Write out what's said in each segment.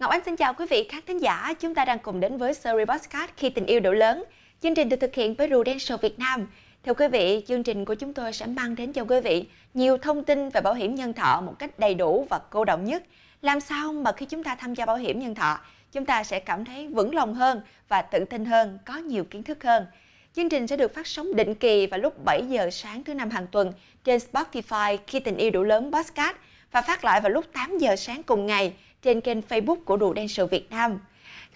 Ngọc Anh xin chào quý vị khán thính giả. Chúng ta đang cùng đến với series podcast Khi tình yêu đủ lớn. Chương trình được thực hiện với Prudential Việt Nam. Thưa quý vị, chương trình của chúng tôi sẽ mang đến cho quý vị nhiều thông tin về bảo hiểm nhân thọ một cách đầy đủ và cô động nhất. Làm sao mà khi chúng ta tham gia bảo hiểm nhân thọ, chúng ta sẽ cảm thấy vững lòng hơn và tự tin hơn, có nhiều kiến thức hơn. Chương trình sẽ được phát sóng định kỳ vào lúc 7 giờ sáng thứ năm hàng tuần trên Spotify khi tình yêu đủ lớn podcast và phát lại vào lúc 8 giờ sáng cùng ngày trên kênh Facebook của Rùa Đen Sự Việt Nam.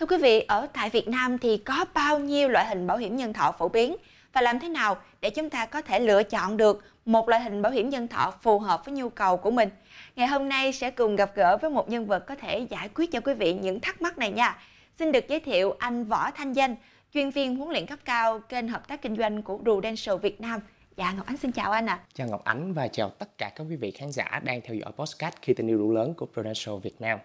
Thưa quý vị, ở tại Việt Nam thì có bao nhiêu loại hình bảo hiểm nhân thọ phổ biến và làm thế nào để chúng ta có thể lựa chọn được một loại hình bảo hiểm nhân thọ phù hợp với nhu cầu của mình. Ngày hôm nay sẽ cùng gặp gỡ với một nhân vật có thể giải quyết cho quý vị những thắc mắc này nha. Xin được giới thiệu anh Võ Thanh Danh, chuyên viên huấn luyện cấp cao kênh hợp tác kinh doanh của Prudential Việt Nam. Dạ Ngọc Ánh xin chào anh ạ. À. Chào Ngọc Ánh và chào tất cả các quý vị khán giả đang theo dõi podcast khi tình yêu đủ lớn của Prudential Việt Nam.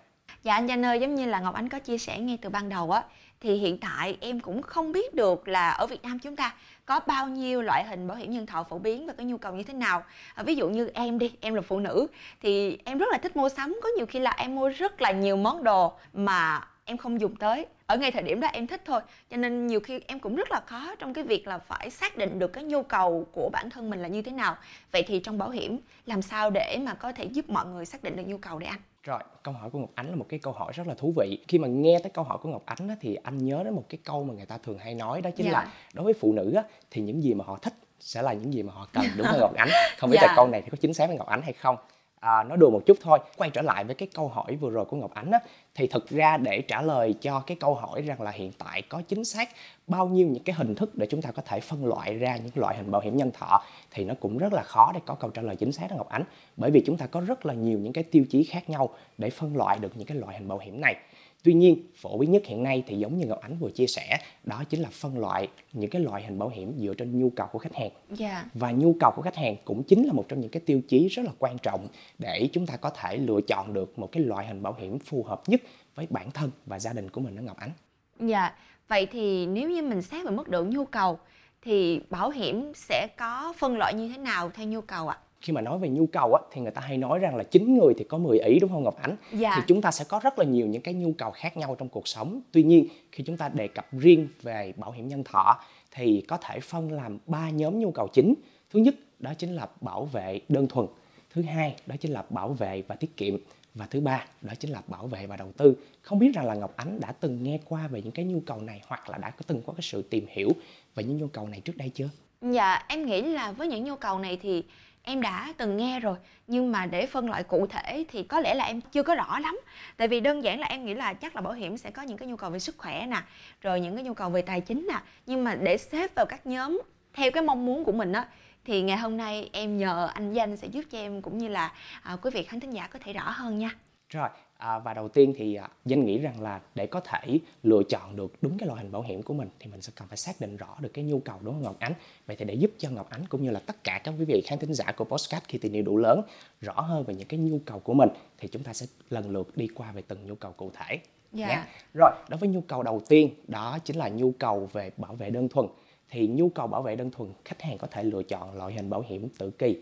Dạ anh Danh ơi, giống như là Ngọc Ánh có chia sẻ ngay từ ban đầu á, thì hiện tại em cũng không biết được là ở Việt Nam chúng ta có bao nhiêu loại hình bảo hiểm nhân thọ phổ biến và có nhu cầu như thế nào. À, ví dụ như em đi, em là phụ nữ thì em rất là thích mua sắm, có nhiều khi là em mua rất là nhiều món đồ mà em không dùng tới. Ở ngay thời điểm đó em thích thôi cho nên nhiều khi em cũng rất là khó trong cái việc là phải xác định được cái nhu cầu của bản thân mình là như thế nào. Vậy thì trong bảo hiểm làm sao để mà có thể giúp mọi người xác định được nhu cầu để anh? Rồi, câu hỏi của Ngọc Ánh là một cái câu hỏi rất là thú vị. Khi mà nghe tới câu hỏi của Ngọc Ánh á, thì anh nhớ đến một cái câu mà người ta thường hay nói đó chính dạ. là đối với phụ nữ á, thì những gì mà họ thích sẽ là những gì mà họ cần đúng không Ngọc Ánh? Không biết dạ. là câu này thì có chính xác với Ngọc Ánh hay không? À, nói đùa một chút thôi quay trở lại với cái câu hỏi vừa rồi của ngọc ánh á, thì thực ra để trả lời cho cái câu hỏi rằng là hiện tại có chính xác bao nhiêu những cái hình thức để chúng ta có thể phân loại ra những loại hình bảo hiểm nhân thọ thì nó cũng rất là khó để có câu trả lời chính xác đó ngọc ánh. Bởi vì chúng ta có rất là nhiều những cái tiêu chí khác nhau để phân loại được những cái loại hình bảo hiểm này. Tuy nhiên, phổ biến nhất hiện nay thì giống như Ngọc Ánh vừa chia sẻ, đó chính là phân loại những cái loại hình bảo hiểm dựa trên nhu cầu của khách hàng. Yeah. Dạ. Và nhu cầu của khách hàng cũng chính là một trong những cái tiêu chí rất là quan trọng để chúng ta có thể lựa chọn được một cái loại hình bảo hiểm phù hợp nhất với bản thân và gia đình của mình đó Ngọc Ánh. Dạ, vậy thì nếu như mình xét về mức độ nhu cầu thì bảo hiểm sẽ có phân loại như thế nào theo nhu cầu ạ? À? Khi mà nói về nhu cầu á, thì người ta hay nói rằng là 9 người thì có 10 ý đúng không Ngọc Ánh? Dạ. Thì chúng ta sẽ có rất là nhiều những cái nhu cầu khác nhau trong cuộc sống. Tuy nhiên khi chúng ta đề cập riêng về bảo hiểm nhân thọ thì có thể phân làm ba nhóm nhu cầu chính. Thứ nhất đó chính là bảo vệ đơn thuần. Thứ hai đó chính là bảo vệ và tiết kiệm. Và thứ ba đó chính là bảo vệ và đầu tư. Không biết rằng là Ngọc Ánh đã từng nghe qua về những cái nhu cầu này hoặc là đã có từng có cái sự tìm hiểu về những nhu cầu này trước đây chưa? Dạ, em nghĩ là với những nhu cầu này thì em đã từng nghe rồi nhưng mà để phân loại cụ thể thì có lẽ là em chưa có rõ lắm. Tại vì đơn giản là em nghĩ là chắc là bảo hiểm sẽ có những cái nhu cầu về sức khỏe nè rồi những cái nhu cầu về tài chính nè. Nhưng mà để xếp vào các nhóm theo cái mong muốn của mình á thì ngày hôm nay em nhờ anh danh sẽ giúp cho em cũng như là à, quý vị khán thính giả có thể rõ hơn nha. Rồi À, và đầu tiên thì à, danh nghĩ rằng là để có thể lựa chọn được đúng cái loại hình bảo hiểm của mình thì mình sẽ cần phải xác định rõ được cái nhu cầu đúng không Ngọc Ánh vậy thì để giúp cho Ngọc Ánh cũng như là tất cả các quý vị khán thính giả của Postcard khi tình yêu đủ lớn rõ hơn về những cái nhu cầu của mình thì chúng ta sẽ lần lượt đi qua về từng nhu cầu cụ thể yeah. Dạ. rồi đối với nhu cầu đầu tiên đó chính là nhu cầu về bảo vệ đơn thuần thì nhu cầu bảo vệ đơn thuần khách hàng có thể lựa chọn loại hình bảo hiểm tự kỳ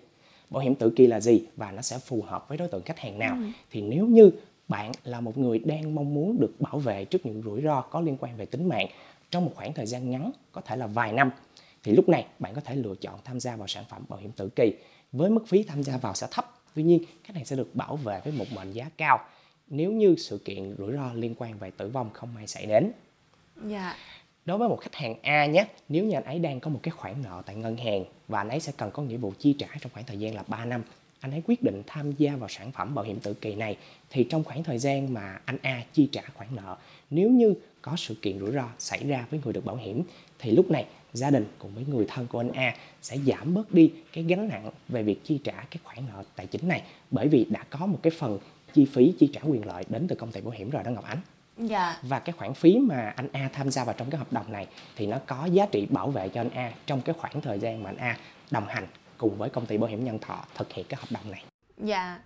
bảo hiểm tự kỳ là gì và nó sẽ phù hợp với đối tượng khách hàng nào ừ. thì nếu như bạn là một người đang mong muốn được bảo vệ trước những rủi ro có liên quan về tính mạng trong một khoảng thời gian ngắn có thể là vài năm. Thì lúc này bạn có thể lựa chọn tham gia vào sản phẩm bảo hiểm tử kỳ. Với mức phí tham gia vào sẽ thấp tuy nhiên khách hàng sẽ được bảo vệ với một mệnh giá cao. Nếu như sự kiện rủi ro liên quan về tử vong không may xảy đến. Dạ. Đối với một khách hàng A nhé nếu như anh ấy đang có một cái khoản nợ tại ngân hàng và anh ấy sẽ cần có nghĩa vụ chi trả trong khoảng thời gian là 3 năm anh ấy quyết định tham gia vào sản phẩm bảo hiểm tự kỳ này thì trong khoảng thời gian mà anh A chi trả khoản nợ nếu như có sự kiện rủi ro xảy ra với người được bảo hiểm thì lúc này gia đình cùng với người thân của anh A sẽ giảm bớt đi cái gánh nặng về việc chi trả cái khoản nợ tài chính này bởi vì đã có một cái phần chi phí chi trả quyền lợi đến từ công ty bảo hiểm rồi đó Ngọc Ánh. Dạ. Và cái khoản phí mà anh A tham gia vào trong cái hợp đồng này thì nó có giá trị bảo vệ cho anh A trong cái khoảng thời gian mà anh A đồng hành cùng với công ty bảo hiểm nhân thọ thực hiện cái hợp đồng này. Dạ.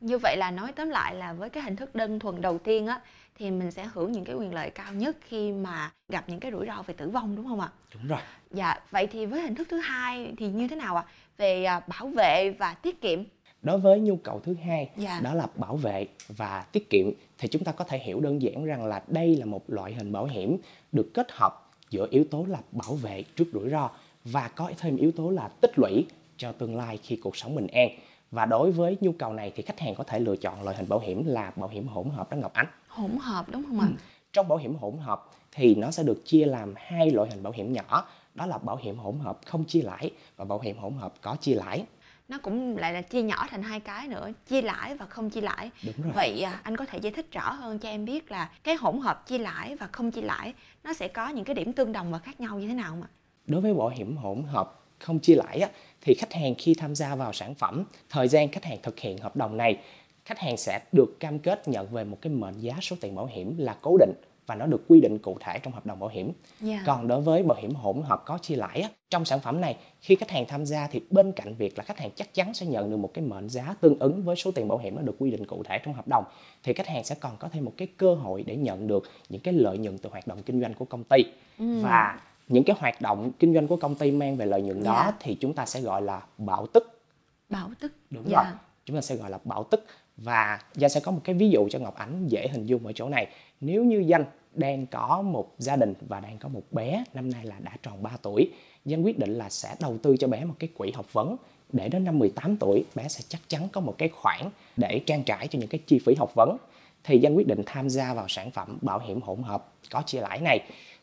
Như vậy là nói tóm lại là với cái hình thức đơn thuần đầu tiên á thì mình sẽ hưởng những cái quyền lợi cao nhất khi mà gặp những cái rủi ro về tử vong đúng không ạ? Đúng rồi. Dạ, vậy thì với hình thức thứ hai thì như thế nào ạ? Về à, bảo vệ và tiết kiệm. đối với nhu cầu thứ hai Dạ. đó là bảo vệ và tiết kiệm thì chúng ta có thể hiểu đơn giản rằng là đây là một loại hình bảo hiểm được kết hợp giữa yếu tố là bảo vệ trước rủi ro và có thêm yếu tố là tích lũy cho tương lai khi cuộc sống bình an. Và đối với nhu cầu này thì khách hàng có thể lựa chọn loại hình bảo hiểm là bảo hiểm hỗn hợp đó Ngọc Ánh. Hỗn hợp đúng không ạ? Trong bảo hiểm hỗn hợp thì nó sẽ được chia làm hai loại hình bảo hiểm nhỏ. Đó là bảo hiểm hỗn hợp không chia lãi và bảo hiểm hỗn hợp có chia lãi. Nó cũng lại là chia nhỏ thành hai cái nữa chia lãi và không chia lãi. Đúng rồi. Vậy à, anh có thể giải thích rõ hơn cho em biết là cái hỗn hợp chia lãi và không chia lãi nó sẽ có những cái điểm tương đồng và khác nhau như thế nào không ạ? Đối với bảo hiểm hỗn hợp không chia lãi á, thì khách hàng khi tham gia vào sản phẩm thời gian khách hàng thực hiện hợp đồng này khách hàng sẽ được cam kết nhận về một cái mệnh giá số tiền bảo hiểm là cố định và nó được quy định cụ thể trong hợp đồng bảo hiểm. Dạ. còn đối với bảo hiểm hỗn hợp có chia lãi á, trong sản phẩm này khi khách hàng tham gia thì bên cạnh việc là khách hàng chắc chắn sẽ nhận được một cái mệnh giá tương ứng với số tiền bảo hiểm nó được quy định cụ thể trong hợp đồng thì khách hàng sẽ còn có thêm một cái cơ hội để nhận được những cái lợi nhuận từ hoạt động kinh doanh của công ty. Và những cái hoạt động kinh doanh của công ty mang về lợi nhuận đó Dạ. thì chúng ta sẽ gọi là bảo tức. Bảo tức đúng Dạ. rồi. Chúng ta sẽ gọi là bảo tức. Và danh sẽ có một cái ví dụ cho ngọc ánh dễ hình dung ở chỗ này. Nếu như danh đang có một gia đình và đang có một bé năm nay là đã tròn 3 tuổi danh quyết định là sẽ đầu tư cho bé một cái quỹ học vấn. Để đến năm 18 tuổi bé sẽ chắc chắn có một cái khoản để trang trải cho những cái chi phí học vấn. Thì danh quyết định tham gia vào sản phẩm bảo hiểm hỗn hợp có chia lãi này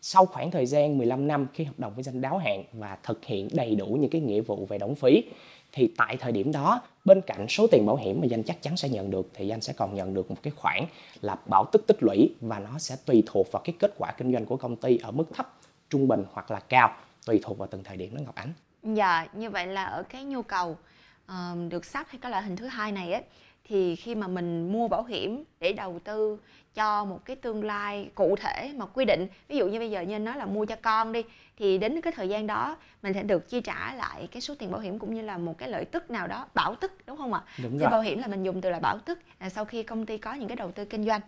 sau khoảng thời gian 15 năm khi hợp đồng với danh đáo hạn và thực hiện đầy đủ những cái nghĩa vụ về đóng phí thì tại thời điểm đó bên cạnh số tiền bảo hiểm mà danh chắc chắn sẽ nhận được thì danh sẽ còn nhận được một cái khoản là bảo tức tích lũy và nó sẽ tùy thuộc vào cái kết quả kinh doanh của công ty ở mức thấp trung bình hoặc là cao tùy thuộc vào từng thời điểm đó Ngọc Ánh Dạ, như vậy là ở cái nhu cầu uh, được sắp hay cái loại hình thứ hai này ấy thì khi mà mình mua bảo hiểm để đầu tư cho một cái tương lai cụ thể mà quy định ví dụ như bây giờ như anh nói là mua cho con đi thì đến cái thời gian đó mình sẽ được chi trả lại cái số tiền bảo hiểm cũng như là một cái lợi tức nào đó bảo tức đúng không ạ? Đúng rồi bảo hiểm là mình dùng từ là bảo tức là sau khi công ty có những cái đầu tư kinh doanh.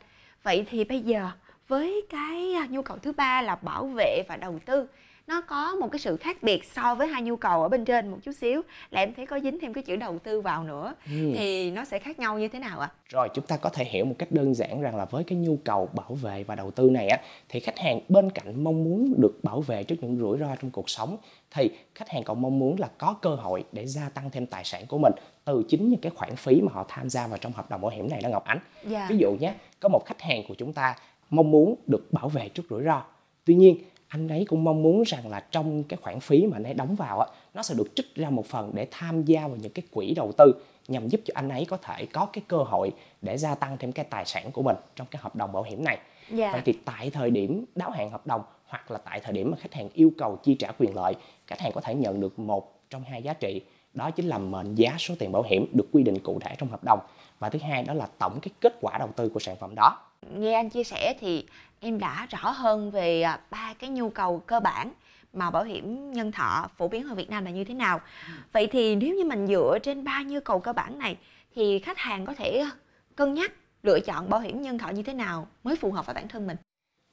Vậy thì bây giờ với cái nhu cầu thứ ba là bảo vệ và đầu tư nó có một cái sự khác biệt so với hai nhu cầu ở bên trên một chút xíu là em thấy có dính thêm cái chữ đầu tư vào nữa Ừ. thì nó sẽ khác nhau như thế nào ạ Rồi chúng ta có thể hiểu một cách đơn giản rằng là với cái nhu cầu bảo vệ và đầu tư này á thì khách hàng bên cạnh mong muốn được bảo vệ trước những rủi ro trong cuộc sống thì khách hàng còn mong muốn là có cơ hội để gia tăng thêm tài sản của mình từ chính những cái khoản phí mà họ tham gia vào trong hợp đồng bảo hiểm này đó Ngọc Ánh. dạ Ví dụ nhé, có một khách hàng của chúng ta mong muốn được bảo vệ trước rủi ro. Tuy nhiên, anh ấy cũng mong muốn rằng là trong cái khoản phí mà anh ấy đóng vào á, nó sẽ được trích ra một phần để tham gia vào những cái quỹ đầu tư nhằm giúp cho anh ấy có thể có cái cơ hội để gia tăng thêm cái tài sản của mình trong cái hợp đồng bảo hiểm này. dạ Vậy thì tại thời điểm đáo hạn hợp đồng hoặc là tại thời điểm mà khách hàng yêu cầu chi trả quyền lợi, khách hàng có thể nhận được một trong hai giá trị. Đó chính là mệnh giá số tiền bảo hiểm được quy định cụ thể trong hợp đồng. Và thứ hai đó là tổng cái kết quả đầu tư của sản phẩm đó nghe anh chia sẻ thì em đã rõ hơn về à, ba cái nhu cầu cơ bản mà bảo hiểm nhân thọ phổ biến ở Việt Nam là như thế nào. Vậy thì nếu như mình dựa trên ba nhu cầu cơ bản này thì khách hàng có thể cân nhắc lựa chọn bảo hiểm nhân thọ như thế nào mới phù hợp với bản thân mình.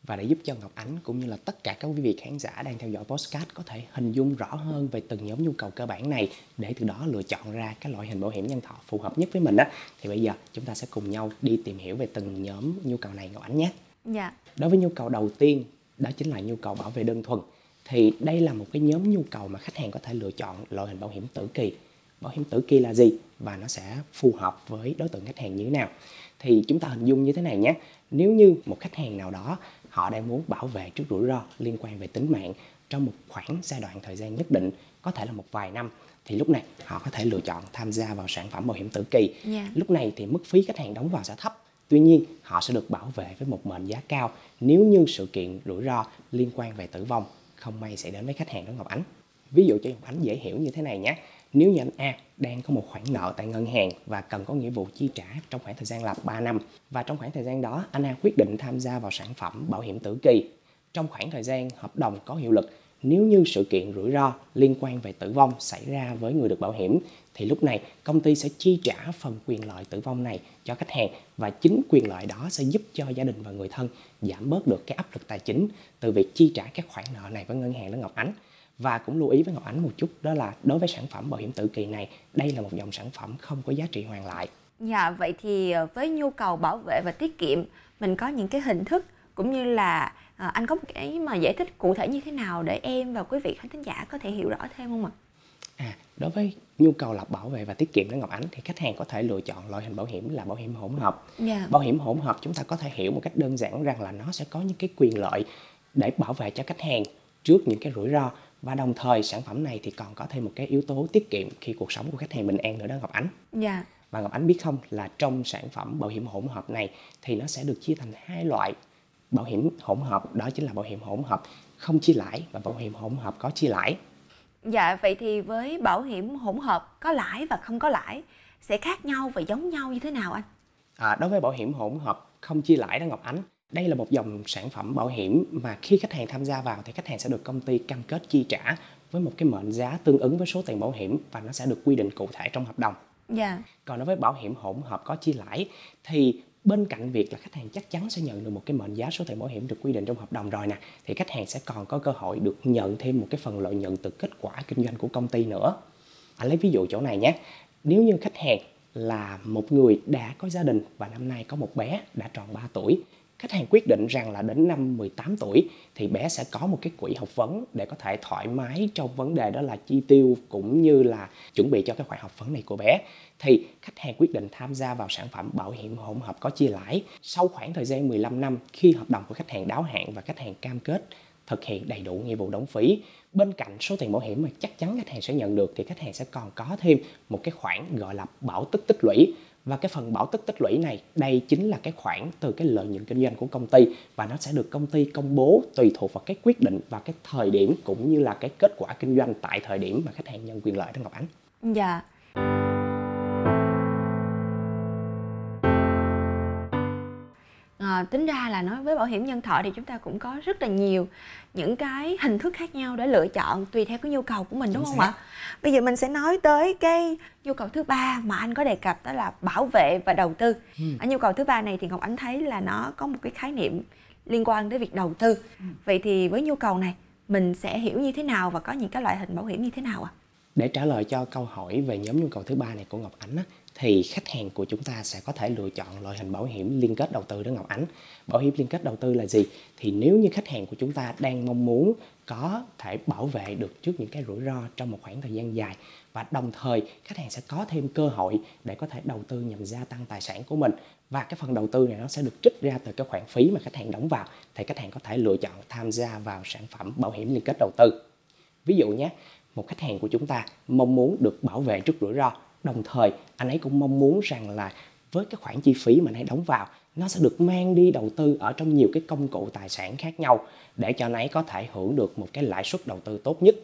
Và để giúp cho Ngọc Ánh cũng như là tất cả các quý vị khán giả đang theo dõi podcast có thể hình dung rõ hơn về từng nhóm nhu cầu cơ bản này để từ đó lựa chọn ra cái loại hình bảo hiểm nhân thọ phù hợp nhất với mình á thì bây giờ chúng ta sẽ cùng nhau đi tìm hiểu về từng nhóm nhu cầu này Ngọc Ánh nhé. Dạ. Đối với nhu cầu đầu tiên, đó chính là nhu cầu bảo vệ đơn thuần. Thì đây là một cái nhóm nhu cầu mà khách hàng có thể lựa chọn loại hình bảo hiểm tử kỳ. Bảo hiểm tử kỳ là gì và nó sẽ phù hợp với đối tượng khách hàng như thế nào? Thì chúng ta hình dung như thế này nhé. Nếu như một khách hàng nào đó họ đang muốn bảo vệ trước rủi ro liên quan về tính mạng trong một khoảng giai đoạn thời gian nhất định, có thể là một vài năm. Thì lúc này họ có thể lựa chọn tham gia vào sản phẩm bảo hiểm tử kỳ. Dạ. lúc này thì mức phí khách hàng đóng vào sẽ thấp tuy nhiên họ sẽ được bảo vệ với một mệnh giá cao nếu như sự kiện rủi ro liên quan về tử vong không may xảy đến với khách hàng đó Ngọc Ánh. Ví dụ cho Ngọc Ánh dễ hiểu như thế này nhé nếu như anh A đang có một khoản nợ tại ngân hàng và cần có nghĩa vụ chi trả trong khoảng thời gian là 3 năm, và trong khoảng thời gian đó anh A quyết định tham gia vào sản phẩm bảo hiểm tử kỳ, trong khoảng thời gian hợp đồng có hiệu lực, nếu như sự kiện rủi ro liên quan về tử vong xảy ra với người được bảo hiểm, thì lúc này công ty sẽ chi trả phần quyền lợi tử vong này cho khách hàng, và chính quyền lợi đó sẽ giúp cho gia đình và người thân giảm bớt được cái áp lực tài chính từ việc chi trả các khoản nợ này với ngân hàng đó Ngọc Ánh và cũng lưu ý với Ngọc Ánh một chút đó là đối với sản phẩm bảo hiểm tử kỳ này đây là một dòng sản phẩm không có giá trị hoàn lại. Dạ vậy thì ờ, với nhu cầu bảo vệ và tiết kiệm mình có những cái hình thức cũng như là à, anh có một cái mà giải thích cụ thể như thế nào để em và quý vị khán thính giả có thể hiểu rõ thêm không ạ? À, đối với nhu cầu lập bảo vệ và tiết kiệm đó Ngọc Ánh thì khách hàng có thể lựa chọn loại hình bảo hiểm là bảo hiểm hỗn hợp. Yeah. Dạ. Bảo hiểm hỗn hợp chúng ta có thể hiểu một cách đơn giản rằng là nó sẽ có những cái quyền lợi để bảo vệ cho khách hàng trước những cái rủi ro và đồng thời sản phẩm này thì còn có thêm một cái yếu tố tiết kiệm khi cuộc sống của khách hàng bình an nữa đó Ngọc Ánh. Dạ. Và Ngọc Ánh biết không là trong sản phẩm bảo hiểm hỗn hợp này thì nó sẽ được chia thành hai loại bảo hiểm hỗn hợp đó chính là bảo hiểm hỗn hợp không chia lãi và bảo hiểm hỗn hợp có chia lãi. Dạ vậy thì với bảo hiểm hỗn hợp có lãi và không có lãi sẽ khác nhau và giống nhau như thế nào anh? À, đối với bảo hiểm hỗn hợp không chia lãi đó Ngọc Ánh đây là một dòng sản phẩm bảo hiểm mà khi khách hàng tham gia vào thì khách hàng sẽ được công ty cam kết chi trả với một cái mệnh giá tương ứng với số tiền bảo hiểm và nó sẽ được quy định cụ thể trong hợp đồng. Dạ. Còn đối với bảo hiểm hỗn hợp có chia lãi thì bên cạnh việc là khách hàng chắc chắn sẽ nhận được một cái mệnh giá số tiền bảo hiểm được quy định trong hợp đồng rồi nè thì khách hàng sẽ còn có cơ hội được nhận thêm một cái phần lợi nhuận từ kết quả kinh doanh của công ty nữa anh lấy ví dụ chỗ này nhé nếu như khách hàng là một người đã có gia đình và năm nay có một bé đã tròn 3 tuổi khách hàng quyết định rằng là đến năm 18 tuổi thì bé sẽ có một cái quỹ học vấn để có thể thoải mái trong vấn đề đó là chi tiêu cũng như là chuẩn bị cho cái khoản học vấn này của bé. Thì khách hàng quyết định tham gia vào sản phẩm bảo hiểm hỗn hợp có chia lãi. Sau khoảng thời gian 15 năm, khi hợp đồng của khách hàng đáo hạn và khách hàng cam kết thực hiện đầy đủ nghĩa vụ đóng phí, bên cạnh số tiền bảo hiểm mà chắc chắn khách hàng sẽ nhận được thì khách hàng sẽ còn có thêm một cái khoản gọi là bảo tức tích lũy và cái phần bảo tức tích lũy này, đây chính là cái khoản từ cái lợi nhuận kinh doanh của công ty và nó sẽ được công ty công bố tùy thuộc vào cái quyết định và cái thời điểm cũng như là cái kết quả kinh doanh tại thời điểm mà khách hàng nhận quyền lợi đó Ngọc Ánh. Dạ. À, tính ra là nói với bảo hiểm nhân thọ thì chúng ta cũng có rất là nhiều những cái hình thức khác nhau để lựa chọn tùy theo cái nhu cầu của mình đúng không ạ bây giờ mình sẽ nói tới cái nhu cầu thứ ba mà anh có đề cập đó là bảo vệ và đầu tư ừ. ở nhu cầu thứ ba này thì ngọc ánh thấy là nó có một cái khái niệm liên quan đến việc đầu tư ừ. vậy thì với nhu cầu này mình sẽ hiểu như thế nào và có những cái loại hình bảo hiểm như thế nào ạ à? để trả lời cho câu hỏi về nhóm nhu cầu thứ ba này của ngọc ánh á, thì khách hàng của chúng ta sẽ có thể lựa chọn loại hình bảo hiểm liên kết đầu tư đó Ngọc Ánh. Bảo hiểm liên kết đầu tư là gì? Thì nếu như khách hàng của chúng ta đang mong muốn có thể bảo vệ được trước những cái rủi ro trong một khoảng thời gian dài và đồng thời khách hàng sẽ có thêm cơ hội để có thể đầu tư nhằm gia tăng tài sản của mình và cái phần đầu tư này nó sẽ được trích ra từ cái khoản phí mà khách hàng đóng vào thì khách hàng có thể lựa chọn tham gia vào sản phẩm bảo hiểm liên kết đầu tư. Ví dụ nhé, một khách hàng của chúng ta mong muốn được bảo vệ trước rủi ro đồng thời anh ấy cũng mong muốn rằng là với cái khoản chi phí mà anh ấy đóng vào nó sẽ được mang đi đầu tư ở trong nhiều cái công cụ tài sản khác nhau để cho anh ấy có thể hưởng được một cái lãi suất đầu tư tốt nhất.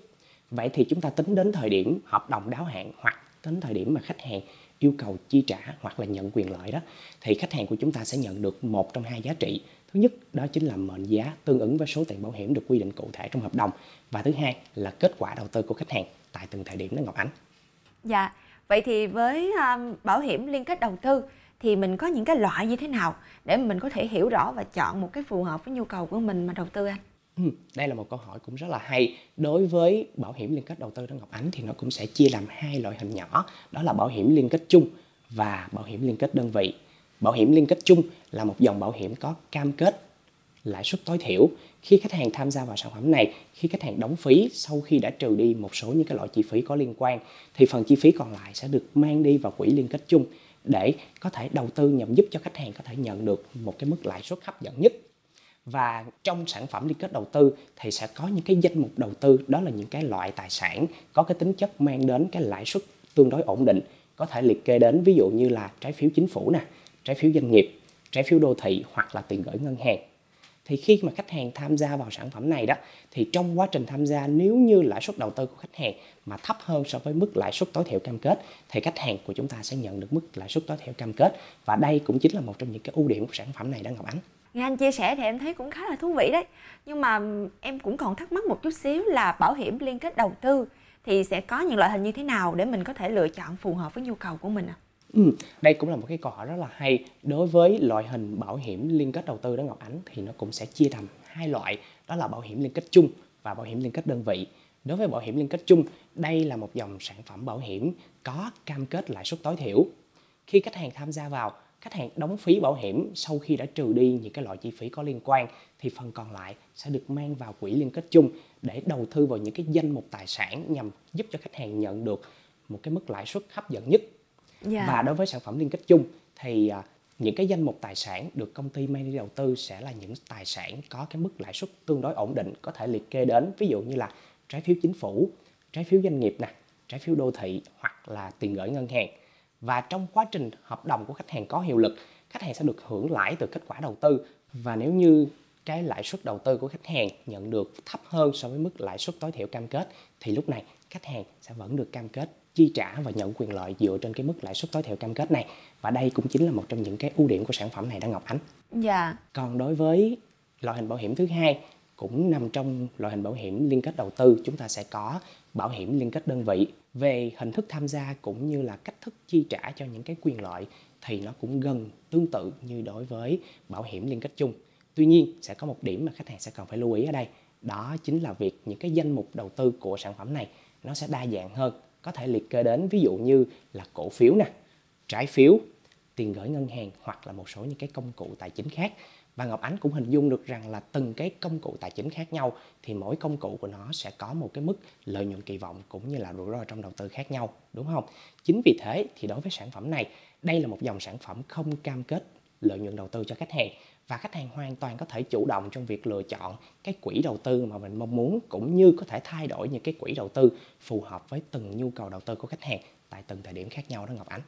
Vậy thì chúng ta tính đến thời điểm hợp đồng đáo hạn hoặc đến thời điểm mà khách hàng yêu cầu chi trả hoặc là nhận quyền lợi đó thì khách hàng của chúng ta sẽ nhận được một trong hai giá trị. Thứ nhất đó chính là mệnh giá tương ứng với số tiền bảo hiểm được quy định cụ thể trong hợp đồng. Và thứ hai là kết quả đầu tư của khách hàng tại từng thời điểm đó Ngọc Ánh. Dạ, vậy thì với um, bảo hiểm liên kết đầu tư thì mình có những cái loại như thế nào để mình có thể hiểu rõ và chọn một cái phù hợp với nhu cầu của mình mà đầu tư anh? Ừ, đây là một câu hỏi cũng rất là hay. Đối với bảo hiểm liên kết đầu tư đó Ngọc Ánh thì nó cũng sẽ chia làm hai loại hình nhỏ, đó là bảo hiểm liên kết chung và bảo hiểm liên kết đơn vị. Bảo hiểm liên kết chung là một dòng bảo hiểm có cam kết lãi suất tối thiểu khi khách hàng tham gia vào sản phẩm này, khi khách hàng đóng phí sau khi đã trừ đi một số những cái loại chi phí có liên quan, thì phần chi phí còn lại sẽ được mang đi vào quỹ liên kết chung để có thể đầu tư nhằm giúp cho khách hàng có thể nhận được một cái mức lãi suất hấp dẫn nhất. Và trong sản phẩm liên kết đầu tư thì sẽ có những cái danh mục đầu tư, đó là những cái loại tài sản có cái tính chất mang đến cái lãi suất tương đối ổn định, có thể liệt kê đến ví dụ như là trái phiếu chính phủ nè, trái phiếu doanh nghiệp, trái phiếu đô thị hoặc là tiền gửi ngân hàng thì khi mà khách hàng tham gia vào sản phẩm này đó, thì trong quá trình tham gia, nếu như lãi suất đầu tư của khách hàng mà thấp hơn so với mức lãi suất tối thiểu cam kết, thì khách hàng của chúng ta sẽ nhận được mức lãi suất tối thiểu cam kết và đây cũng chính là một trong những cái ưu điểm của sản phẩm này đó, Ngọc Ánh. Nghe anh chia sẻ thì em thấy cũng khá là thú vị đấy. Nhưng mà em cũng còn thắc mắc một chút xíu là bảo hiểm liên kết đầu tư thì sẽ có những loại hình như thế nào để mình có thể lựa chọn phù hợp với nhu cầu của mình ạ? À? Ừ, đây cũng là một cái câu hỏi rất là hay. Đối với loại hình bảo hiểm liên kết đầu tư đó Ngọc Ánh thì nó cũng sẽ chia thành hai loại, đó là bảo hiểm liên kết chung và bảo hiểm liên kết đơn vị. Đối với bảo hiểm liên kết chung, đây là một dòng sản phẩm bảo hiểm có cam kết lãi suất tối thiểu. Khi khách hàng tham gia vào, khách hàng đóng phí bảo hiểm sau khi đã trừ đi những cái loại chi phí có liên quan thì phần còn lại sẽ được mang vào quỹ liên kết chung để đầu tư vào những cái danh mục tài sản nhằm giúp cho khách hàng nhận được một cái mức lãi suất hấp dẫn nhất. Yeah. Và đối với sản phẩm liên kết chung thì à, những cái danh mục tài sản được công ty mang đi đầu tư sẽ là những tài sản có cái mức lãi suất tương đối ổn định, có thể liệt kê đến ví dụ như là trái phiếu chính phủ, trái phiếu doanh nghiệp nè, trái phiếu đô thị hoặc là tiền gửi ngân hàng và trong quá trình hợp đồng của khách hàng có hiệu lực, khách hàng sẽ được hưởng lãi từ kết quả đầu tư và nếu như cái lãi suất đầu tư của khách hàng nhận được thấp hơn so với mức lãi suất tối thiểu cam kết, thì lúc này khách hàng sẽ vẫn được cam kết chi trả và nhận quyền lợi dựa trên cái mức lãi suất tối thiểu cam kết này và đây cũng chính là một trong những cái ưu điểm của sản phẩm này đó Ngọc Ánh. Dạ. Còn đối với loại hình bảo hiểm thứ hai cũng nằm trong loại hình bảo hiểm liên kết đầu tư chúng ta sẽ có bảo hiểm liên kết đơn vị về hình thức tham gia cũng như là cách thức chi trả cho những cái quyền lợi thì nó cũng gần tương tự như đối với bảo hiểm liên kết chung tuy nhiên sẽ có một điểm mà khách hàng sẽ cần phải lưu ý ở đây đó chính là việc những cái danh mục đầu tư của sản phẩm này nó sẽ đa dạng hơn có thể liệt kê đến, ví dụ như là cổ phiếu nè, trái phiếu, tiền gửi ngân hàng hoặc là một số những cái công cụ tài chính khác và Ngọc Ánh cũng hình dung được rằng là từng cái công cụ tài chính khác nhau thì mỗi công cụ của nó sẽ có một cái mức lợi nhuận kỳ vọng cũng như là rủi ro trong đầu tư khác nhau, đúng không? Chính vì thế thì đối với sản phẩm này, đây là một dòng sản phẩm không cam kết lợi nhuận đầu tư cho khách hàng và khách hàng hoàn toàn có thể chủ động trong việc lựa chọn cái quỹ đầu tư mà mình mong muốn cũng như có thể thay đổi những cái quỹ đầu tư phù hợp với từng nhu cầu đầu tư của khách hàng tại từng thời điểm khác nhau đó Ngọc Ánh.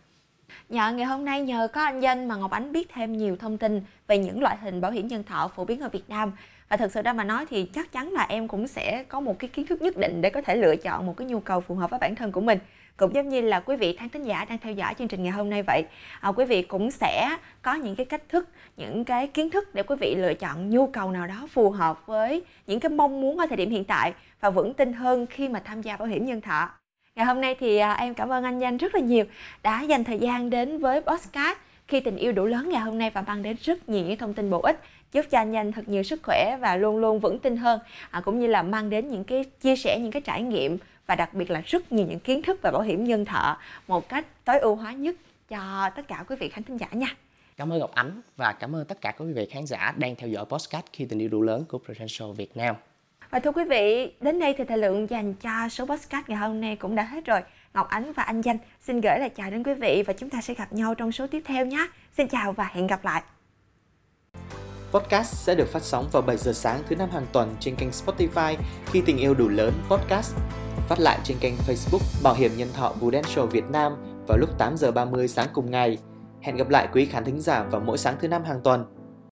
Dạ, ngày hôm nay nhờ có anh Danh mà Ngọc Ánh biết thêm nhiều thông tin về những loại hình bảo hiểm nhân thọ phổ biến ở Việt Nam. Và thực sự ra mà nói thì chắc chắn là em cũng sẽ có một cái kiến thức nhất định để có thể lựa chọn một cái nhu cầu phù hợp với bản thân của mình. Cũng giống như là quý vị khán thính giả đang theo dõi chương trình ngày hôm nay vậy à, quý vị cũng sẽ có những cái cách thức những cái kiến thức để quý vị lựa chọn nhu cầu nào đó phù hợp với những cái mong muốn ở thời điểm hiện tại và vững tin hơn khi mà tham gia bảo hiểm nhân thọ. Ngày hôm nay thì à, em cảm ơn anh danh rất là nhiều đã dành thời gian đến với postcard khi tình yêu đủ lớn ngày hôm nay và mang đến rất nhiều những thông tin bổ ích giúp cho anh nhanh thật nhiều sức khỏe và luôn luôn vững tin hơn à, cũng như là mang đến những cái chia sẻ những cái trải nghiệm và đặc biệt là rất nhiều những kiến thức về bảo hiểm nhân thọ một cách tối ưu hóa nhất cho tất cả quý vị khán thính giả nha. Cảm ơn Ngọc Ánh và cảm ơn tất cả quý vị khán giả đang theo dõi podcast khi tình yêu đủ lớn của Prudential Việt Nam. Và thưa quý vị, đến đây thì thời lượng dành cho số podcast ngày hôm nay cũng đã hết rồi. Ngọc Ánh và anh Danh xin gửi lời chào đến quý vị và chúng ta sẽ gặp nhau trong số tiếp theo nhé. Xin chào và hẹn gặp lại. Podcast sẽ được phát sóng vào 7 giờ sáng thứ năm hàng tuần trên kênh Spotify khi tình yêu đủ lớn podcast phát lại trên kênh Facebook Bảo hiểm nhân thọ Prudential Việt Nam vào lúc 8 giờ 30 sáng cùng ngày. Hẹn gặp lại quý khán thính giả vào mỗi sáng thứ năm hàng tuần.